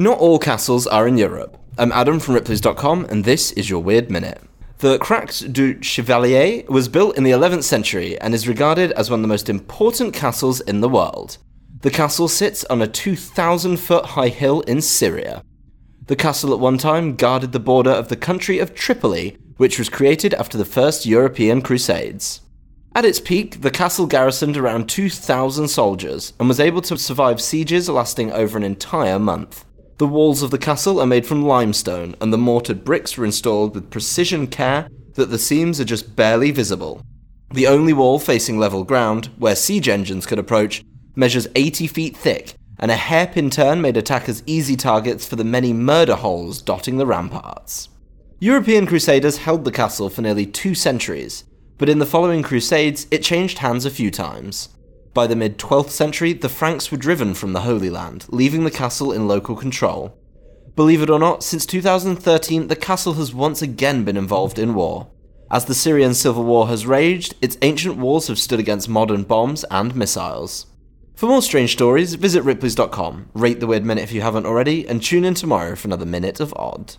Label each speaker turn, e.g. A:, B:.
A: Not all castles are in Europe. I'm Adam from Ripley's.com, and this is your Weird Minute. The Crac des Chevaliers was built in the 11th century and is regarded as one of the most important castles in the world. The castle sits on a 2,000 foot high hill in Syria. The castle at one time guarded the border of the country of Tripoli, which was created after the First European Crusades. At its peak, the castle garrisoned around 2,000 soldiers and was able to survive sieges lasting over an entire month. The walls of the castle are made from limestone, and the mortared bricks were installed with precision care that the seams are just barely visible. The only wall facing level ground, where siege engines could approach, measures 80 feet thick, and a hairpin turn made attackers easy targets for the many murder holes dotting the ramparts. European crusaders held the castle for nearly two centuries, but in the following crusades it changed hands a few times. By the mid 12th century, the Franks were driven from the Holy Land, leaving the castle in local control. Believe it or not, since 2013, the castle has once again been involved in war. As the Syrian civil war has raged, its ancient walls have stood against modern bombs and missiles. For more strange stories, visit ripley's.com, rate the Weird Minute if you haven't already, and tune in tomorrow for another Minute of Odd.